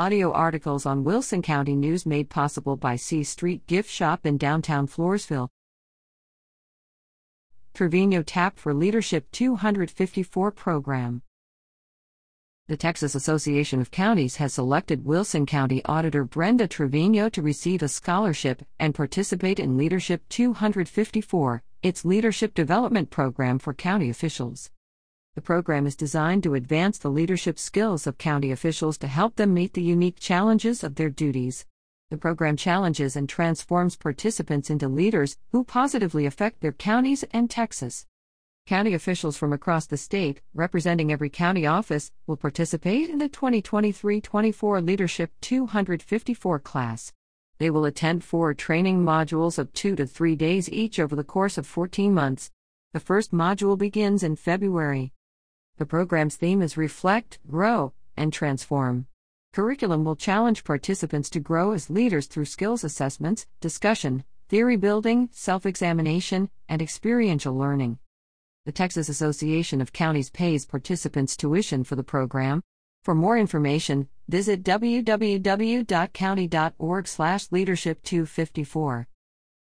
Audio articles on Wilson County News made possible by C Street Gift Shop in downtown Floresville. Trevino Tap for Leadership 254 program. The Texas Association of Counties has selected Wilson County Auditor Brenda Trevino to receive a scholarship and participate in Leadership 254, its leadership development program for county officials. The program is designed to advance the leadership skills of county officials to help them meet the unique challenges of their duties. The program challenges and transforms participants into leaders who positively affect their counties and Texas. County officials from across the state, representing every county office, will participate in the 2023 24 Leadership 254 class. They will attend four training modules of two to three days each over the course of 14 months. The first module begins in February. The program's theme is Reflect, Grow, and Transform. Curriculum will challenge participants to grow as leaders through skills assessments, discussion, theory building, self examination, and experiential learning. The Texas Association of Counties pays participants tuition for the program. For more information, visit www.county.org/leadership254.